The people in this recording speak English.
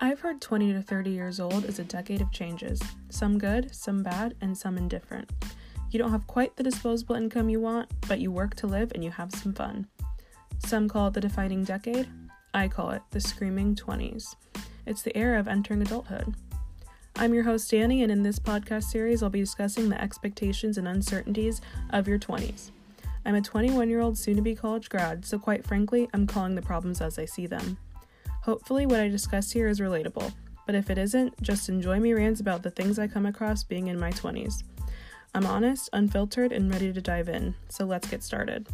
I've heard 20 to 30 years old is a decade of changes, some good, some bad, and some indifferent. You don't have quite the disposable income you want, but you work to live and you have some fun. Some call it the defining decade. I call it the screaming 20s. It's the era of entering adulthood. I'm your host, Danny, and in this podcast series, I'll be discussing the expectations and uncertainties of your 20s. I'm a 21 year old soon to be college grad, so quite frankly, I'm calling the problems as I see them. Hopefully, what I discuss here is relatable, but if it isn't, just enjoy me rants about the things I come across being in my 20s. I'm honest, unfiltered, and ready to dive in, so let's get started.